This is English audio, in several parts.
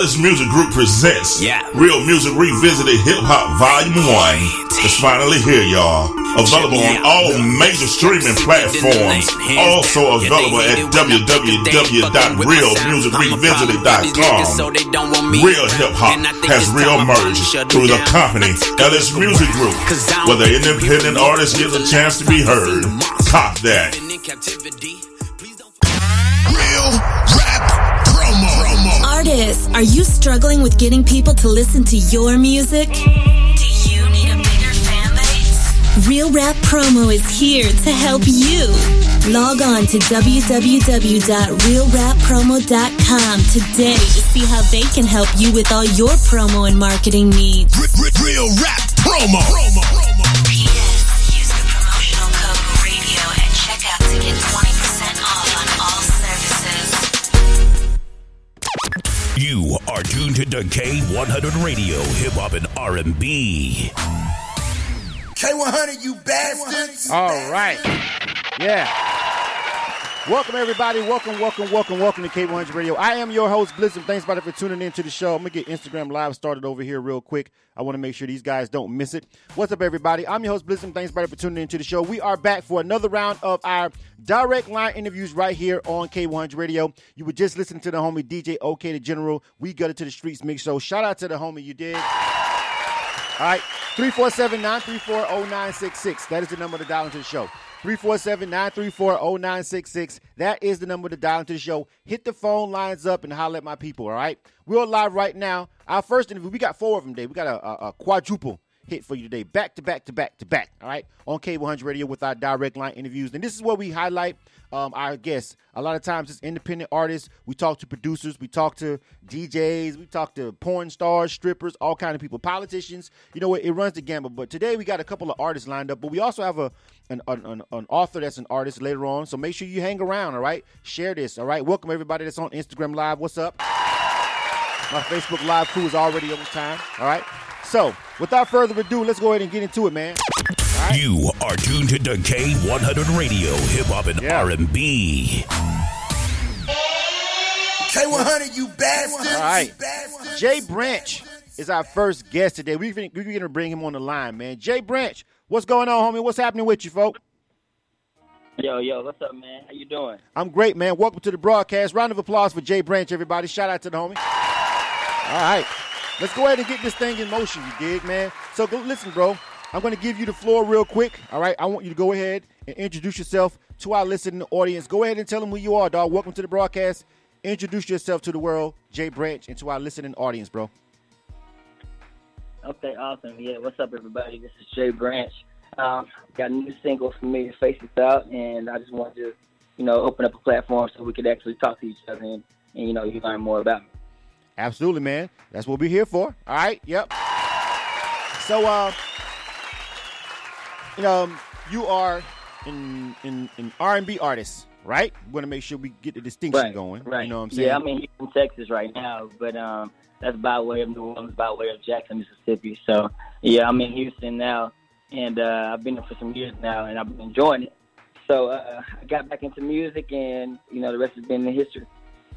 Ellis Music Group presents Yeah. Real Music Revisited Hip Hop Volume 1. It's finally here, y'all. Available on all major streaming platforms. Also available at www.realmusicrevisited.com. Real hip hop has re-emerged through the company Ellis Music Group, where the independent artist gets a chance to be heard. Cop that. Promo. Artists, are you struggling with getting people to listen to your music? Do you need a bigger fan base? Real Rap Promo is here to help you. Log on to www.realrappromo.com today to see how they can help you with all your promo and marketing needs. Re- re- real rap promo. promo. To K100 Radio, Hip Hop and R&B. K100, you bastards. All right. Yeah. Welcome, everybody. Welcome, welcome, welcome, welcome to K100 Radio. I am your host, Blizzard. Thanks, everybody, for tuning in to the show. I'm going to get Instagram Live started over here real quick. I want to make sure these guys don't miss it. What's up, everybody? I'm your host, Blizzard. Thanks, everybody, for tuning in to the show. We are back for another round of our direct line interviews right here on K100 Radio. You were just listening to the homie DJ OK the General. We got it to the streets mix show. Shout out to the homie, you did. All right, 347 934 0966. That is the number to dial into the show. 347 934 0966. That is the number to dial into the show. Hit the phone lines up and holler at my people, all right? We're live right now. Our first interview, we got four of them today. We got a, a, a quadruple hit for you today, back to back to back to back, all right? On K100 Radio with our direct line interviews. And this is where we highlight um, our guests. A lot of times it's independent artists. We talk to producers. We talk to DJs. We talk to porn stars, strippers, all kind of people, politicians. You know what? It runs the gamut. But today we got a couple of artists lined up. But we also have a an, an, an, an author that's an artist later on. So make sure you hang around, all right? Share this, all right? Welcome everybody that's on Instagram Live. What's up? My Facebook Live crew is already on time, all right? So without further ado, let's go ahead and get into it, man. You are tuned to K100 Radio, Hip Hop and Yeah. R&B. K100, you bastards. All right. Bastards. Jay Branch is our first guest today. We're going to bring him on the line, man. Jay Branch, what's going on, homie? What's happening with you, folk? Yo, yo, what's up, man? How you doing? I'm great, man. Welcome to the broadcast. Round of applause for Jay Branch, everybody. Shout out to the homie. All right. Let's go ahead and get this thing in motion, you dig, man? So go listen, bro. I'm going to give you the floor real quick. All right. I want you to go ahead and introduce yourself to our listening audience. Go ahead and tell them who you are, dog. Welcome to the broadcast. Introduce yourself to the world, Jay Branch, and to our listening audience, bro. Okay, awesome. Yeah, what's up, everybody? This is Jay Branch. Um, got a new single for me to face this out, and I just wanted to, you know, open up a platform so we could actually talk to each other and, and you know, you learn more about me. Absolutely, man. That's what we're here for. All right. Yep. So, uh, you know, you are in in an R and B artist, right? We want to make sure we get the distinction Right, going. right. You know what I'm saying? Yeah, I'm in Houston, Texas right now, but um, that's by way of New Orleans, by way of Jackson, Mississippi. So, yeah, I'm in Houston now, and uh, I've been there for some years now, and I've been enjoying it. So uh, I got back into music, and you know, the rest has been in history.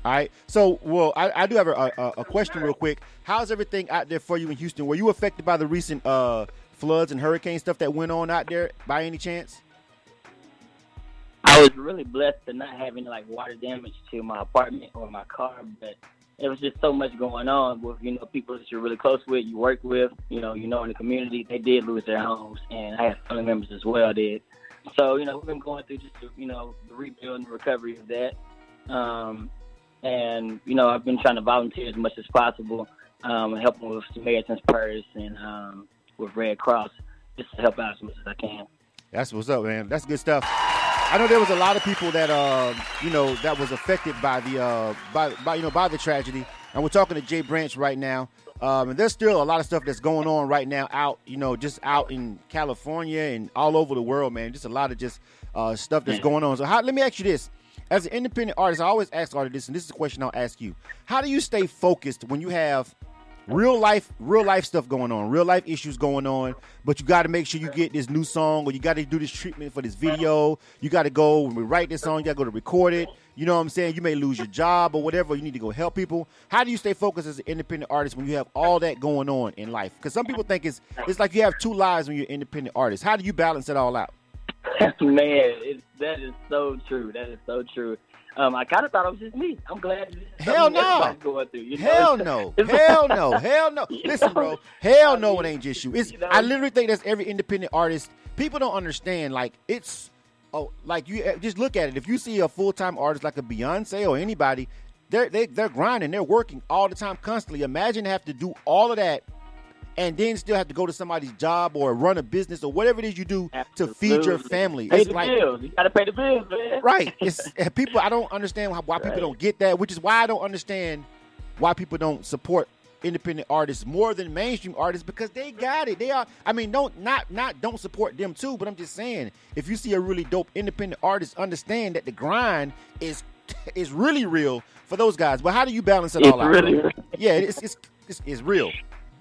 All right. So, well, I, I do have a, a, a question real quick. How's everything out there for you in Houston? Were you affected by the recent uh, floods and hurricane stuff that went on out there by any chance? I was really blessed to not have any like water damage to my apartment or my car, but there was just so much going on with you know people that you're really close with, you work with, you know, you know in the community. They did lose their homes, and I had family members as well did. So you know we've been going through just you know the rebuild and recovery of that, um, and you know I've been trying to volunteer as much as possible, um, helping with Samaritan's Purse and um, with Red Cross, just to help out as much as I can. That's what's up, man. That's good stuff. I know there was a lot of people that uh, you know that was affected by the uh, by, by you know by the tragedy, and we're talking to Jay Branch right now. Um, and there's still a lot of stuff that's going on right now out, you know, just out in California and all over the world, man. Just a lot of just uh, stuff that's going on. So, how, let me ask you this: as an independent artist, I always ask artists, and this is a question I'll ask you: How do you stay focused when you have real life, real life stuff going on, real life issues going on. But you got to make sure you get this new song, or you got to do this treatment for this video. You got to go when we write this song, you got to go to record it. You know what I'm saying? You may lose your job or whatever. You need to go help people. How do you stay focused as an independent artist when you have all that going on in life? Because some people think it's it's like you have two lives when you're an independent artist. How do you balance it all out? Man, it, that is so true. That is so true. Um, I kind of thought it was just me. I'm glad. Hell no. Going through, you know? Hell no. Hell no. Hell no. Listen, bro. Hell no, it ain't just you. It's You know? I literally think that's every independent artist. People don't understand. Like it's oh, like you eh, just look at it. If you see a full time artist like a Beyonce or anybody, they're they, they're grinding. They're working all the time, constantly. Imagine have to do all of that. And then still have to go to somebody's job or run a business or whatever it is you do to feed your family. Pay It's the like bills. You got to pay the bills, man. right. It's eh, people. I don't understand why, why people Right. don't get that, which is why I don't understand why people don't support independent artists more than mainstream artists because they got it. They are. I mean, don't not not don't support them too. But I'm just saying, if you see a really dope independent artist, understand that the grind is is really real for those guys. But how do you balance it It's all out? really? Yeah, it's it's, it's it's real.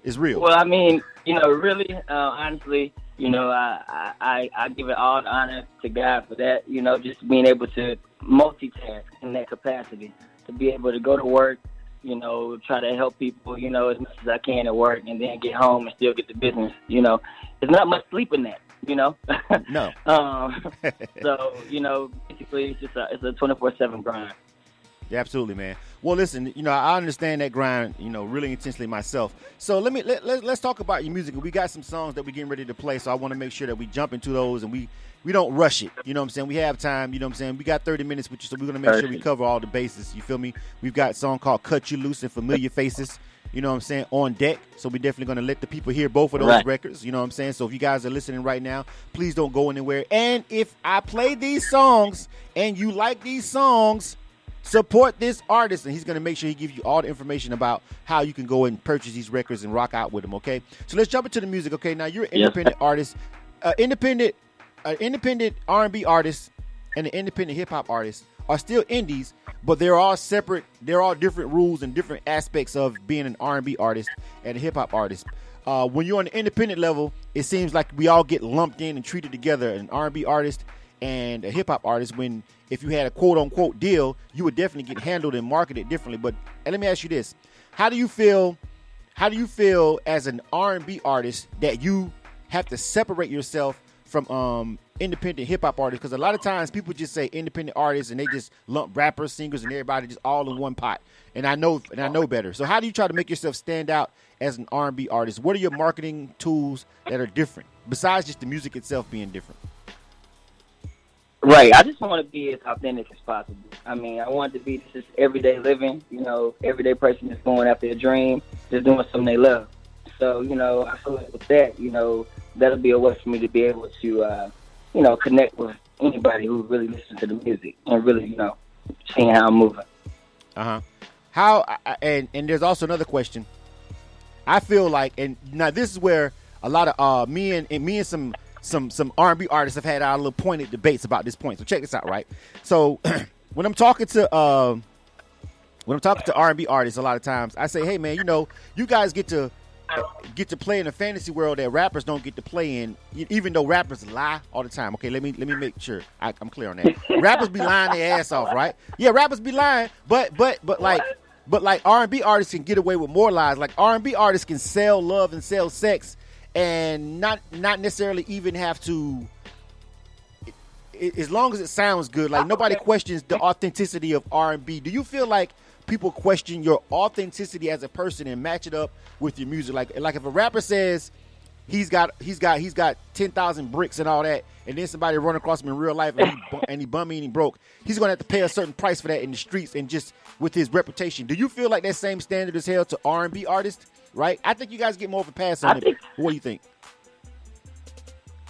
It's real. Well, I mean, you know, really, uh, honestly, you know, I, I I give it all the honor to God for that. You know, just being able to multitask in that capacity, to be able to go to work, you know, try to help people, you know, as much as I can at work, and then get home and still get the business. You know, there's not much sleep in that. You know. no. um. So you know, basically, it's just a it's a 24 seven grind. Yeah, absolutely, man. Well, listen, you know, I understand that grind, you know, really intensely myself. So let me let, let, let's talk about your music. We got some songs that we're getting ready to play, so I want to make sure that we jump into those and we we don't rush it. You know what I'm saying? We have time. You know what I'm saying? We got 30 minutes with you, so we're gonna make sure we cover all the bases. You feel me? We've got a song called "Cut You Loose" and "Familiar Faces." You know what I'm saying? On deck. So we're definitely gonna let the people hear both of those Right. records. You know what I'm saying? So if you guys are listening right now, please don't go anywhere. And if I play these songs and you like these songs, support this artist and he's going to make sure he gives you all the information about how you can go and purchase these records and rock out with them okay? So let's jump into the music okay? Now you're an independent artist uh, independent uh, independent r&b artist and an independent hip-hop artist are still indies but they're all separate they're all different rules and different aspects of being an r&b artist and a hip-hop artist. Uh, when you're on the independent level it seems like we all get lumped in and treated together. An r&b artist and a hip hop artist when if you had a quote unquote deal, you would definitely get handled and marketed differently. But let me ask you this: How do you feel? How do you feel as an R and B artist that you have to separate yourself from um, independent hip hop artists? Because a lot of times people just say independent artists and they just lump rappers, singers, and everybody just all in one pot. And I know and I know better. So how do you try to make yourself stand out as an R and B artist? What are your marketing tools that are different besides just the music itself being different? Right. I just want to be as authentic as possible. I mean, I want to be just everyday living. You know, everyday person that's going after a dream, just doing something they love. So, you know, I feel like with that, you know, that'll be a way for me to be able to, uh, you know, connect with anybody who really listens to the music and really, you know, seeing how I'm moving. Uh huh. How and and there's also another question. I feel like, and now this is where a lot of uh me and, and me and some some some R&B artists have had our little pointed debates about this point. So check this out, right? So when I'm talking to um when I'm talking to R&B artists, a lot of times I say, hey man, you know, you guys get to get to play in a fantasy world that rappers don't get to play in, even though rappers lie all the time. Okay, let me let me make sure I, I'm clear on that. rappers be lying their ass off, right? Yeah, rappers be lying, but but but like but like R&B artists can get away with more lies. Like R&B artists can sell love and sell sex, and not not necessarily even have to. As long as it sounds good, like nobody questions the authenticity of R&B. Do you feel like people question your authenticity as a person and match it up with your music? Like like if a rapper says he's got he's got he's got ten thousand bricks and all that, and then somebody run across him in real life and he, and he and he broke, he's gonna have to pay a certain price for that in the streets and just with his reputation. Do you feel like that same standard is held to R and B artists? Right? I think you guys get more of a pass on I it. think- what do you think?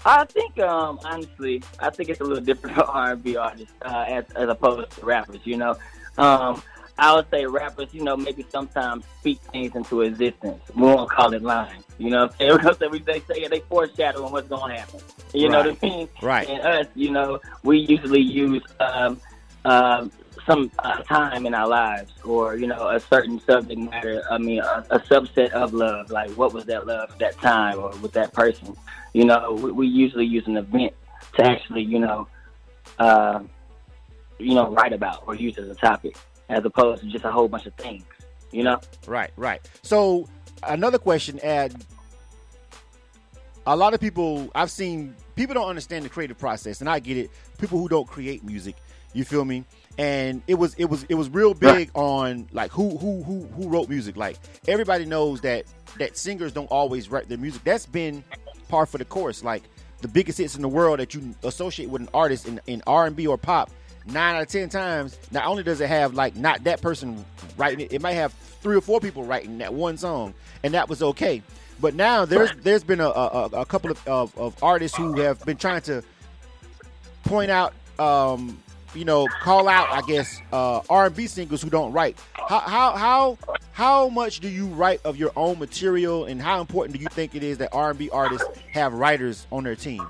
I think, um, honestly, I think it's a little different for R&B artists uh, as as opposed to rappers. You know, um, I would say rappers, you know, maybe sometimes speak things into existence. We won't call it lying. You know, what I'm saying? because every they say it, they foreshadowing what's going to happen. You know Right. what I mean? Right. And us, you know, we usually use um, um, some uh, time in our lives, or you know, a certain subject matter. I mean, a, a subset of love. Like, what was that love at that time, or with that person? You know, we, we usually use an event to actually, you know, uh, you know, write about or use as a topic, as opposed to just a whole bunch of things. You know. Right, right. So another question: Add a lot of people I've seen people don't understand the creative process, and I get it. People who don't create music, you feel me? And it was it was it was real big on like who who who who wrote music. Like everybody knows that that singers don't always write their music. That's been par for the course. Like the biggest hits in the world that you associate with an artist in, in R and B or pop, nine out of ten times, not only does it have like not that person writing it, it might have three or four people writing that one song, and that was okay. But now there's there's been a, a, a couple of, of, of, artists who have been trying to point out, um, you know, call out, I guess, uh, R&B singers who don't write. How how how how much do you write of your own material, and how important do you think it is that R&B artists have writers on their team?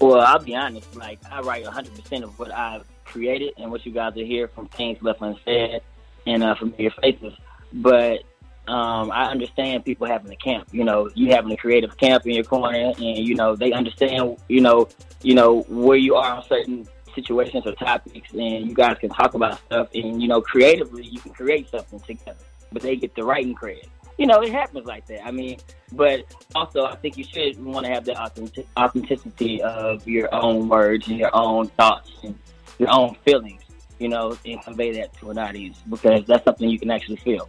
Well, I'll be honest. Like I write 100 percent of what I've created and what you guys are hear from Things Left Unsaid and uh, Familiar Faces. But um, I understand people having a camp. You know, you having a creative camp in your corner, and you know they understand. You know, you know where you are on certain situations or topics, and you guys can talk about stuff. And you know, creatively, you can create something together. But they get the writing credit. You know, it happens like that. I mean, but also, I think you should want to have the authentic- authenticity of your own words and your own thoughts and your own feelings. You know, and convey that to an audience because that's something you can actually feel.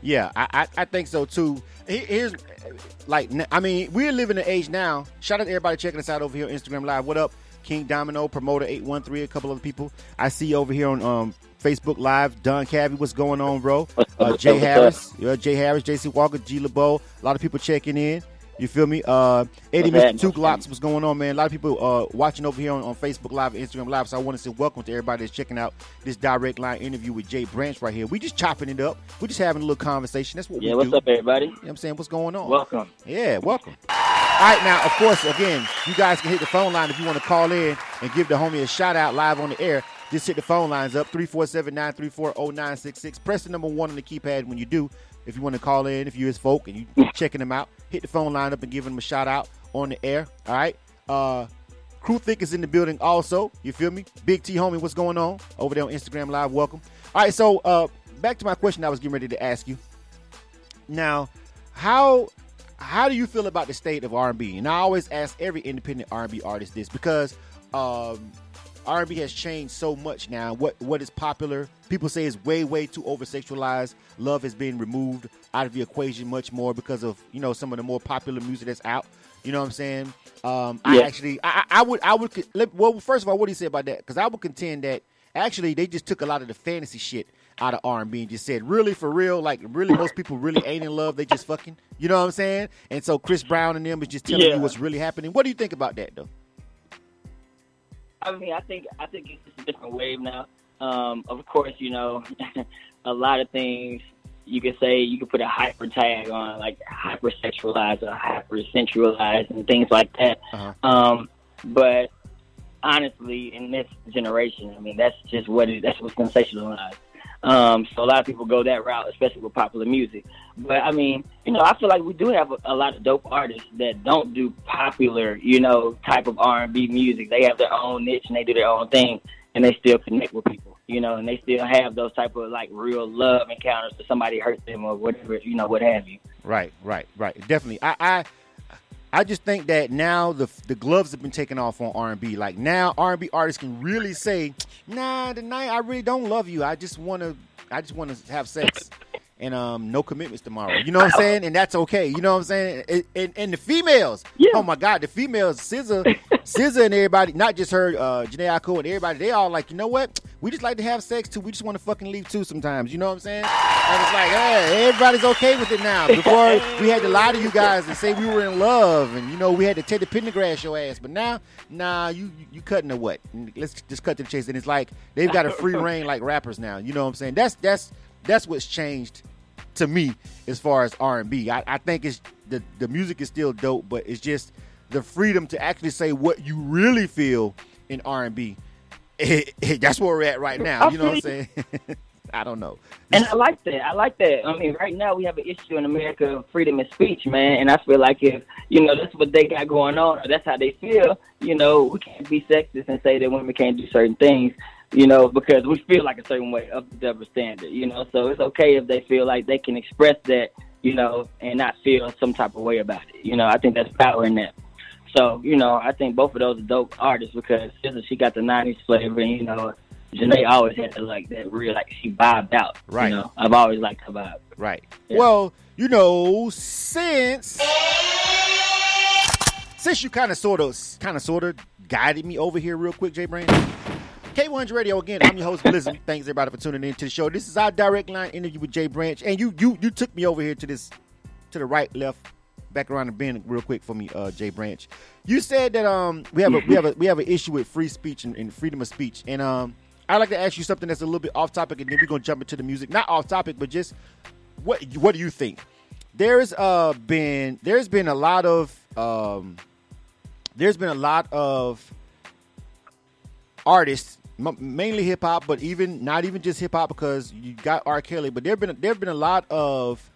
Yeah, I, I, I think so too. Here's like I mean, we're living in an age now. Shout out to everybody checking us out over here on Instagram Live. What up, King Domino, Promoter eight one three, a couple other people. I see over here on um, Facebook Live. Don Cavi, what's going on, bro? Uh, Jay Harris, uh, Jay Harris, JC Walker, G LeBeau. A lot of people checking in. You feel me? Uh, Eddie Mr. Two Glocks, what's going on, man? A lot of people uh, watching over here on, on Facebook Live, Instagram Live. So I want to say welcome to everybody that's checking out this direct line interview with Jay Branch right here. We just chopping it up. We're just having a little conversation. That's what yeah, we do. Yeah, what's up, everybody? You know what I'm saying? What's going on? Welcome. Yeah, welcome. All right, now, of course, again, you guys can hit the phone line if you want to call in and give the homie a shout out live on the air. Just hit the phone lines up 347 934 0966. Press the number one on the keypad when you do. If you want to call in, if you're his folk and you checking them out, hit the phone line up and give him a shout out on the air. All right. Uh, Crew Thick is in the building also. You feel me? Big T homie, what's going on over there on Instagram Live? Welcome. All right, so uh, back to my question I was getting ready to ask you. Now, how how do you feel about the state of R&B? And I always ask every independent R&B artist this because um, R&B has changed so much now. What what is popular? People say is way way too over sexualized. Love has been removed out of the equation much more because of you know some of the more popular music that's out. You know what I'm saying? Um, I actually I, I would I would well first of all what do you say about that? Because I would contend that actually they just took a lot of the fantasy shit out of R&B and just said really for real like really most people really ain't in love they just fucking you know what I'm saying? And so Chris Brown and them is just telling Yeah. you what's really happening. What do you think about that though? I mean, I think I think it's just a different wave now. Um, of course, you know, a lot of things you could say you could put a hyper tag on, like hyper sexualized or hyper sensualized and things like that. Uh-huh. Um, but honestly, in this generation, I mean, that's just what it, that's what's sensationalized. Um, so a lot of people go that route, especially with popular music. But I mean, you know, I feel like we do have a, a lot of dope artists that don't do popular, you know, type of R and B music. They have their own niche and they do their own thing, and they still connect with people, you know, and they still have those type of like real love encounters if somebody hurts them or whatever, you know, what have you. Right, right, right. Definitely. I, I, I just think that now the the gloves have been taken off on R and B. Like now, R and B artists can really say, "Nah, tonight I really don't love you. I just want to, I just want to have sex." And um, no commitments tomorrow. You know what I'm saying? And that's okay. You know what I'm saying? And, and, and the females, Yeah. oh my God, the females, SZA, SZA and everybody, not just her, uh, Jhené Aiko and everybody, they all like, you know what? We just like to have sex too. We just want to fucking leave too sometimes. You know what I'm saying? And it's like, hey, everybody's okay with it now. Before we had to lie to you guys and say we were in love, and you know we had to take the Pendergrass your ass. But now, nah, you you, you cutting the what? Let's just cut to the chase. And it's like they've got a free reign like rappers now. You know what I'm saying? That's that's that's what's changed to me as far as R and B. I, I think it's the the music is still dope, but it's just the freedom to actually say what you really feel in R and B that's where we're at right now. You know what I'm saying? I don't know. And I like that. I like that. I mean, right now we have an issue in America of freedom of speech, man. And I feel like if you know that's what they got going on, or that's how they feel, you know, we can't be sexist and say that women can't do certain things, you know, because we feel like a certain way of the double standard, you know. So it's okay if they feel like they can express that, you know, and not feel some type of way about it. You know, I think that's power in that. So, you know, I think both of those are dope artists because she got the '90s flavor, and you know, Jhené always had to like that real like she vibed out. Right. You know, I've always liked her vibe. Right. Yeah. Well, you know, since since you kind of sort of kind of sort of guided me over here real quick, Jay Branch. K100 Radio again. I'm your host Blizzard. Thanks everybody for tuning in to the show. This is our direct line interview with Jay Branch, and you you you took me over here to this to the right, left, back around the bend real quick for me, uh, Jay Branch. You said that um we have a we have a we have an issue with free speech and, and freedom of speech, and um I'd like to ask you something that's a little bit off topic, and then we're gonna jump into the music. Not off topic, but just what what do you think? There's uh been there's been a lot of um there's been a lot of artists, m- mainly hip hop, but even not even just hip hop because you got R. Kelly, but there've been there've been a lot of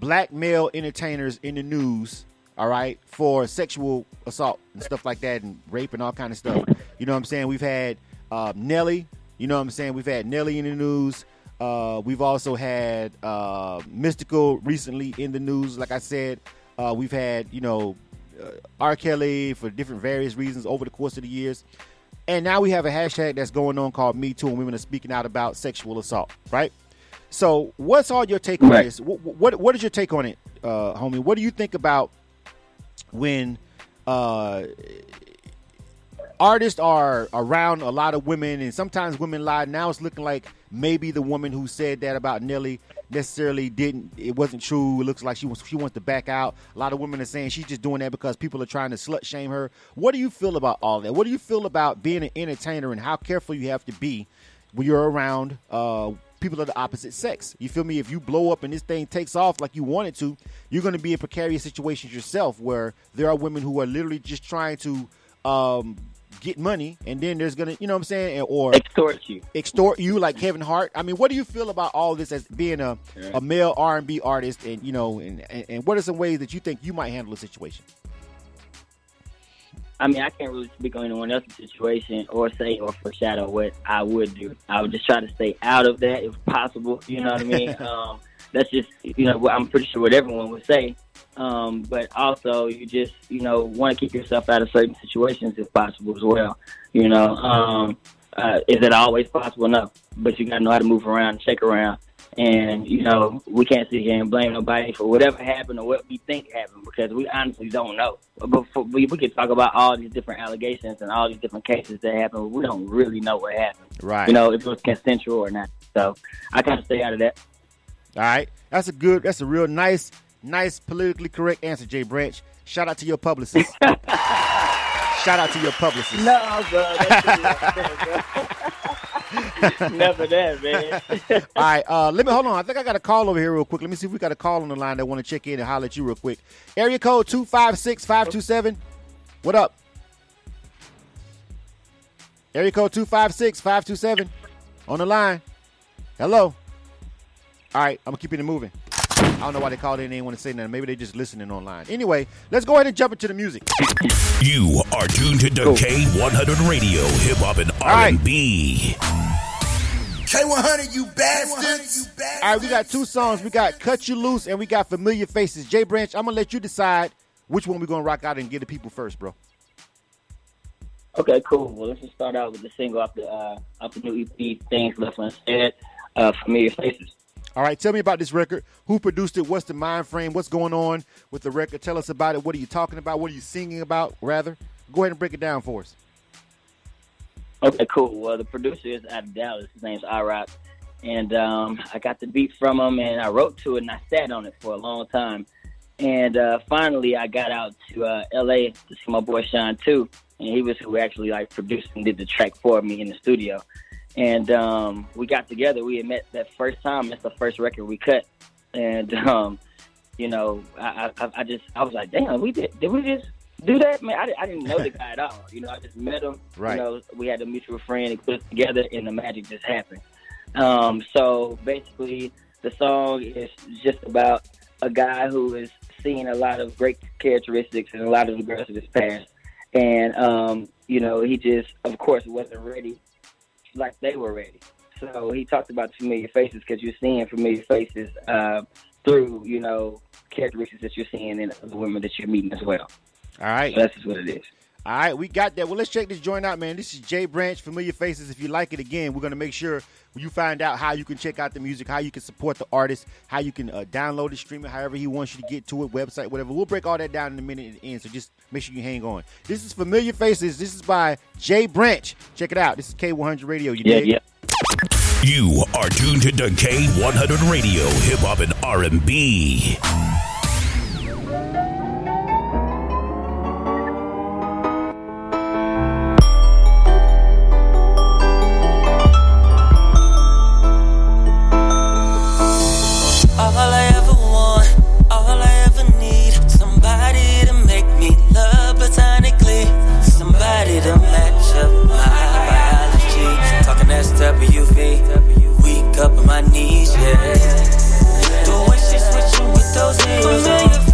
black male entertainers in the news, all right, for sexual assault and stuff like that, and rape and all kind of stuff. You know what I'm saying? We've had uh, Nelly. You know what I'm saying? We've had Nelly in the news. Uh, we've also had uh, Mystikal recently in the news. Like I said, uh, we've had you know uh, R. Kelly for different various reasons over the course of the years. And now we have a hashtag that's going on called Me Too, and women are speaking out about sexual assault, right? So, what's all your take on Right. this? What, what what is your take on it, uh, homie? What do you think about when uh, artists are around a lot of women, and sometimes women lie? Now it's looking like maybe the woman who said that about Nelly necessarily didn't. It wasn't true. It looks like she wants she wants to back out. A lot of women are saying she's just doing that because people are trying to slut shame her. What do you feel about all that? What do you feel about being an entertainer and how careful you have to be when you're around uh, people of the opposite sex? You feel me? If you blow up and this thing takes off like you want it to, you're going to be in precarious situations yourself where there are women who are literally just trying to um, get money, and then there's gonna, you know what I'm saying, or Extort you. extort you like Kevin Hart. I mean, what do you feel about all this as being a, a male R and B artist, and you know, and, and and what are some ways that you think you might handle a situation? I mean, I can't really speak on anyone else's situation or say or foreshadow what I would do. I would just try to stay out of that if possible. You know what I mean? um, that's just, you know, what I'm pretty sure what everyone would say. Um, but also, you just, you know, want to keep yourself out of certain situations if possible as well. You know, um, uh, is it always possible? No, but you got to know how to move around and shake around. And you know, we can't sit here and blame nobody for whatever happened or what we think happened because we honestly don't know. But for, we, we could talk about all these different allegations and all these different cases that happened. But we don't really know what happened. Right. You know, if it was consensual or not. So I kind of stay out of that. All right, that's a good, that's a real nice, nice politically correct answer, Jay Branch. Shout out to your publicist. Shout out to your publicist. No, bro. Never that, man. All right, uh, let me hold on. I think I got a call over here real quick. Let me see if we got a call on the line that want to check in and holler at you real quick. Area code two five six five two seven. What up? Area code two five six five two seven. On the line. Hello. All right, I'm gonna keep it moving. I don't know why they called in. They didn't want to say nothing. Maybe they just listening online. Anyway, let's go ahead and jump into the music. You are tuned to K100 Radio, Hip Hop and. R&B. K100, you bastards. All right, we got two songs. We got "Cut You Loose" and we got "Familiar Faces." Jay Branch, I'm gonna let you decide which one we're gonna rock out and get the people first, bro. Okay, cool. Well, let's just start out with the single off the uh, off the new EP, "Things Left Unsaid," uh, "Familiar Faces." All right, tell me about this record. Who produced it? What's the mind frame? What's going on with the record? Tell us about it. What are you talking about? What are you singing about? Rather, go ahead and break it down for us. Okay, cool. Well, the producer is out of Dallas. His name's iRock. And um, I got the beat from him, and I wrote to it, and I sat on it for a long time. And uh, finally, I got out to uh, L.A. to see my boy Sean too, and he was who actually like produced and did the track for me in the studio. And um, we got together. We had met that first time. That's the first record we cut. And um, you know, I, I, I just I was like, damn, we did did we just do that, man. I, I didn't know the guy at all. You know, I just met him. Right. You know, we had a mutual friend and put us together, and the magic just happened. Um, so basically, the song is just about a guy who is seeing a lot of great characteristics and a lot of the girls of his past, and um, you know, he just, of course, wasn't ready like they were ready. So he talked about familiar faces because you're seeing familiar faces uh, through, you know, characteristics that you're seeing in the women that you're meeting as well. All right. So that's just what it is. All right, we got that. Well, let's check this joint out, man. This is Jay Branch, Familiar Faces. If you like it again, we're going to make sure you find out how you can check out the music, how you can support the artist, how you can uh, download it, stream it, however he wants you to get to it, website, whatever. We'll break all that down in a minute at the end, so just make sure you hang on. This is Familiar Faces. This is by Jay Branch. Check it out. This is K100 Radio. You Yeah, dig? yeah. You are tuned to the K100 Radio, hip hop and R&B. Knees, yeah. The way she switching with those heels.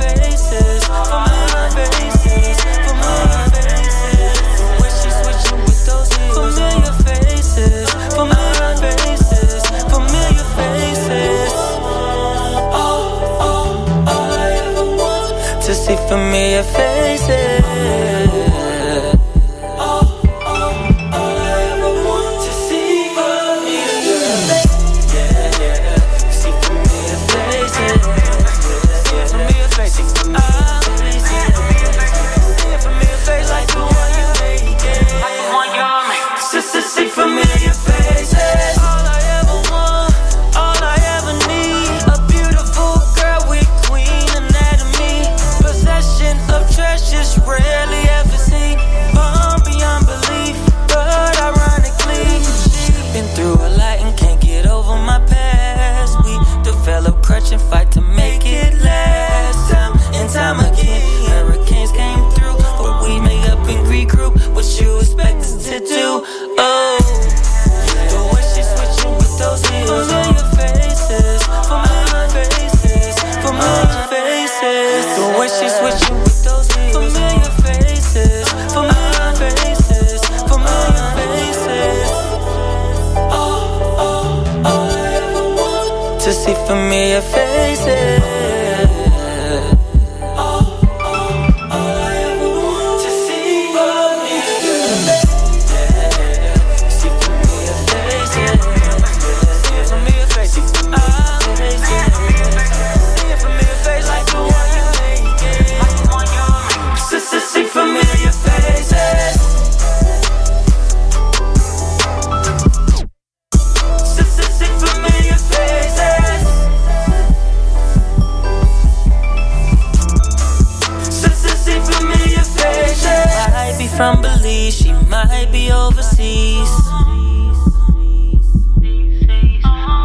From Belize, she might be overseas.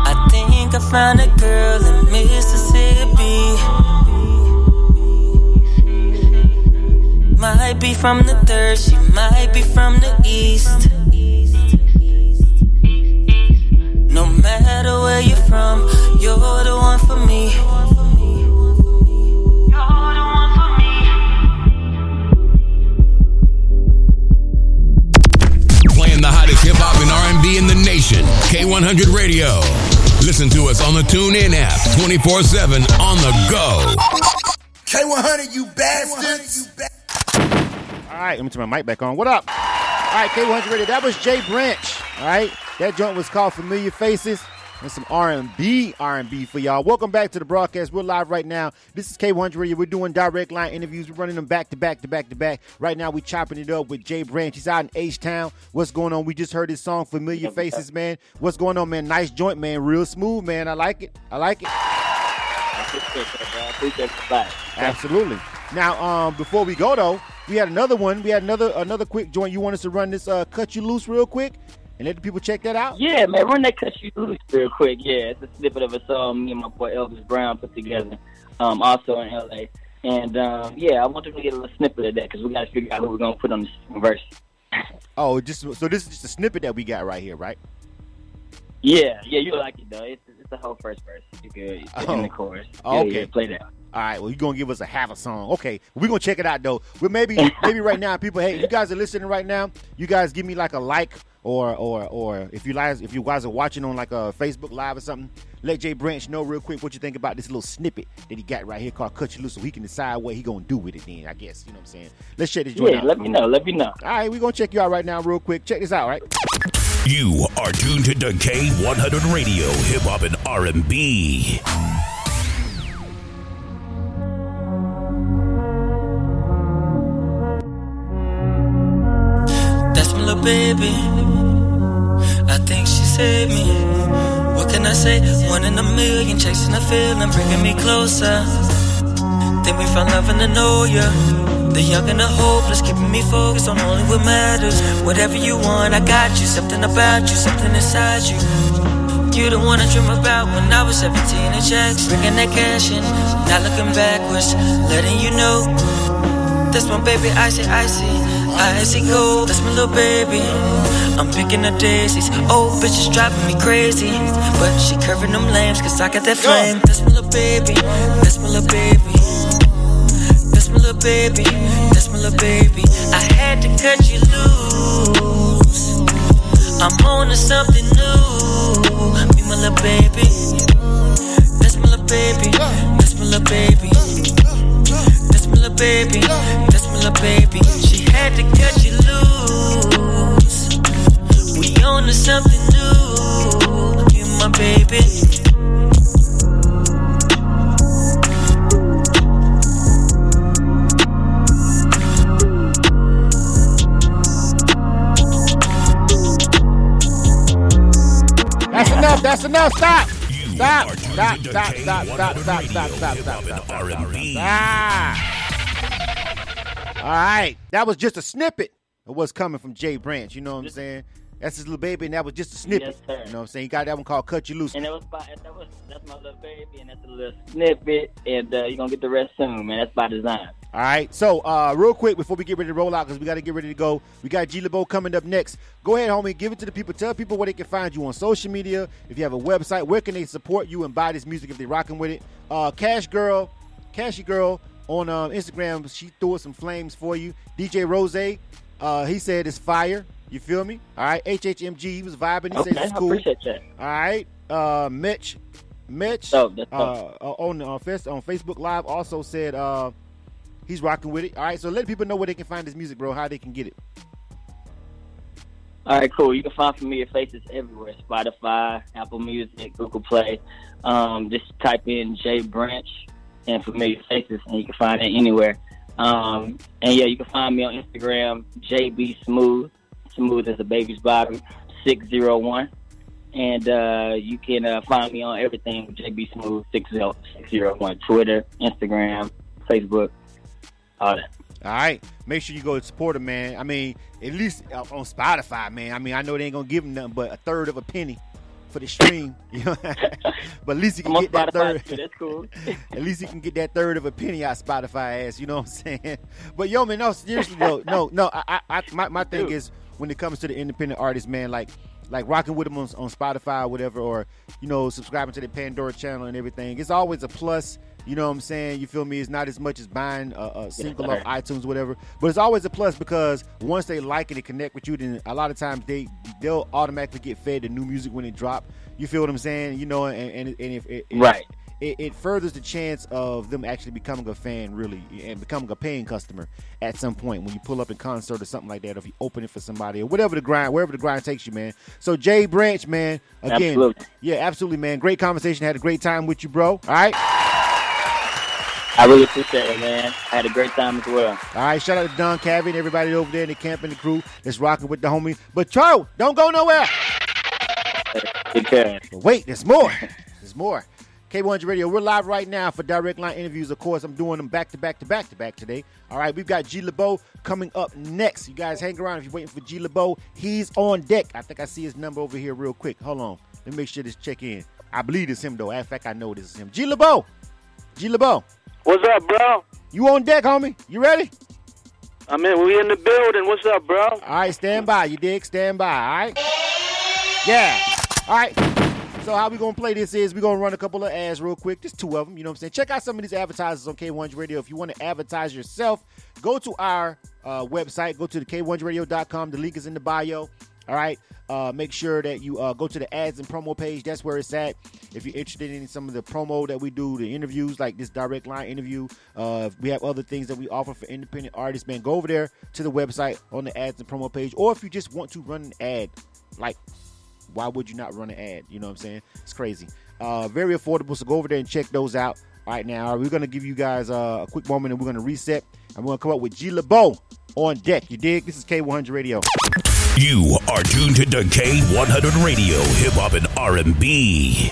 I think I found a girl in Mississippi. Might be from the third, she might be from the east. No matter where you're from, you're the one for me. Hop in the nation. K100 Radio. Listen to us on the TuneIn app 24/7 on the go. K100, you bastards. All right, let me turn my mic back on. What up? All right, K100 Radio. That was Jay Branch. All right, that joint was called Familiar Faces and some R&B, R&B for y'all. Welcome back to the broadcast. We're live right now. This is K100 Radio. We're doing direct line interviews. We're running them back to back to back to back. Right now, we chopping it up with Jay Branch. He's out in H-Town. What's going on? We just heard his song Familiar Faces, man. What's going on, man? Nice joint, man. Real smooth, man. I like it. I like it. I appreciate that, bro. I appreciate the back. Absolutely. Now, um, before we go though, we had another one. We had another another quick joint. You want us to run this uh, cut you loose real quick and let the people check that out? Yeah, man, run that cut you loose real quick. Yeah, it's a snippet of a song me and my boy Elvis Brown put together, um, also in LA. And um, yeah, I want them to get a little snippet of that because we got to figure out who we're gonna put on the verse. Oh, just so this is just a snippet that we got right here, right? Yeah, yeah, you like it though. It's, it's the whole first verse. You could Oh. in the chorus. Oh, Yeah, okay. yeah, play that. All right, well, you're gonna give us a half a song. Okay, we're gonna check it out though. Well, maybe maybe right now, people, hey, you guys are listening right now. You guys give me like a like or or or if you guys if you guys are watching on like a Facebook Live or something, let Jay Branch know real quick what you think about this little snippet that he got right here called "Cut You Loose," so he can decide what he gonna do with it. Then I guess you know what I'm saying. Let's check this joint Yeah, out. let me know. Let me know. All right, we're gonna check you out right now, real quick. Check this out, right? You are tuned to K100 Radio, Hip Hop and R&B. That's my little baby. Saved me. What can I say? One in a million, chasing a feeling, bringing me closer. Then we found love in the know ya. The young and the hopeless, keeping me focused on only what matters. Whatever you want, I got you. Something about you, something inside you. You the one I dream about when I was 17 and checks. Bringing that cash in, not looking backwards, letting you know. That's my baby, I see, I icy, icy cold. That's my little baby. I'm picking the daisies. Oh, Old bitches driving me crazy. But she curving them lambs, cause I got that flame. That's my little baby. That's my little baby. That's my little baby. That's my little baby. I had to cut you loose. I'm on to something new. Be my little baby. That's my little baby. That's my little baby. That's my little baby. That's my little baby. She had to cut you loose. We on to something new. You my baby. That's enough. That's enough. Stop. You Stop. are tuned Stop. to Stop. Stop. Stop. K100 Stop. Radio, Stop. Stop. Hip Stop. Hop Stop. and Stop. Stop. All right. That was just a snippet of what's coming from Jay Branch. You know what I'm saying? That's his little baby, and that was just a snippet. Yes, sir. You know what I'm saying? He got that one called "Cut You Loose." And that was by, that was that's my little baby, and that's a little snippet, and uh, you're gonna get the rest soon, man. That's by design. All right. So, uh, real quick before we get ready to roll out, because we got to get ready to go. We got G LeBeau coming up next. Go ahead, homie. Give it to the people. Tell people where they can find you on social media. If you have a website, where can they support you and buy this music if they're rocking with it? Uh, Cash Girl, Cashy Girl on um, Instagram. She threw us some flames for you. DJ Rose, uh, he said it's fire. You feel me? All right. HHMG, he was vibing. He Okay, said it's I cool. appreciate that. All right. Uh, Mitch, Mitch, Oh, uh, uh, on uh, on Facebook Live also said uh, he's rocking with it. All right, so let people know where they can find this music, bro. How they can get it. All right, cool. You can find Familiar Faces everywhere: Spotify, Apple Music, Google Play. Um, just type in Jay Branch and Familiar Faces, and you can find it anywhere. Um, and yeah, you can find me on Instagram, JB Smooth, smooth as a baby's bottom, six zero one. And uh, you can uh, find me on everything, JB Smooth six zero six zero one, Twitter, Instagram, Facebook, all that. All right, make sure you go support him, man. I mean, at least uh, on Spotify, man. I mean, I know they ain't gonna give him nothing but a third of a penny for the stream, you know. but at least you can I'm get that third. too. That's cool. At least you can get that third of a penny out Spotify ass. You know what I'm saying? But yo, man, no, seriously though, no, no. I, I, I my, my thing Dude. is when it comes to the independent artists, man, like, like rocking with them on, on Spotify or whatever, or you know, subscribing to the Pandora channel and everything. It's always a plus. You know what I'm saying? You feel me? It's not as much as buying a, a single off iTunes, whatever. But it's always a plus because once they like it and connect with you, then a lot of times they they'll automatically get fed the new music when it drop. You feel what I'm saying? You know, and and, and if it, it- Right. it, it furthers the chance of them actually becoming a fan, really, and becoming a paying customer at some point when you pull up in concert or something like that, or if you open it for somebody or whatever the grind, wherever the grind takes you, man. So Jay Branch, man, again, Absolutely. yeah, absolutely, man. Great conversation. Had a great time with you, bro. All right, I really appreciate it, man. I had a great time as well. all right. Shout out to Don Cabby and everybody over there in the camp and the crew that's rocking with the homie. But Cho, don't go nowhere. Take care. But wait, there's more. There's more. K100 Radio, we're live right now for direct line interviews. Of course, I'm doing them back to back to back to back today. All right, we've got G LeBeau coming up next. You guys hang around if you're waiting for G LeBeau. He's on deck. I think I see his number over here real quick. Hold on. Let me make sure this check in. I believe it's him though. In fact, I know this is him. G LeBeau. G LeBeau. What's up, bro? You on deck, homie? You ready? I mean, we in the building. What's up, bro? All right, stand by. You dig? Stand by. All right. Yeah. All right. So how we gonna play this is we gonna run a couple of ads real quick, just two of them. You know what I'm saying? Check out some of these advertisers on K100 Radio. If you want to advertise yourself, go to our uh, website. Go to the K100Radio.com. The link is in the bio. All right. Uh, make sure that you uh, go to the ads and promo page. That's where it's at. If you're interested in some of the promo that we do, the interviews like this direct line interview, uh, we have other things that we offer for independent artists. Man, go over there to the website on the ads and promo page. Or if you just want to run an ad, like why would you not run an ad? You know what I'm saying? It's crazy. Uh, very affordable. So go over there and check those out. All right, now we're gonna give you guys uh, a quick moment and we're gonna reset and we're gonna come up with G LeBeau on deck. You dig? This is K100 Radio. You are tuned to K100 Radio, hip hop and R&B.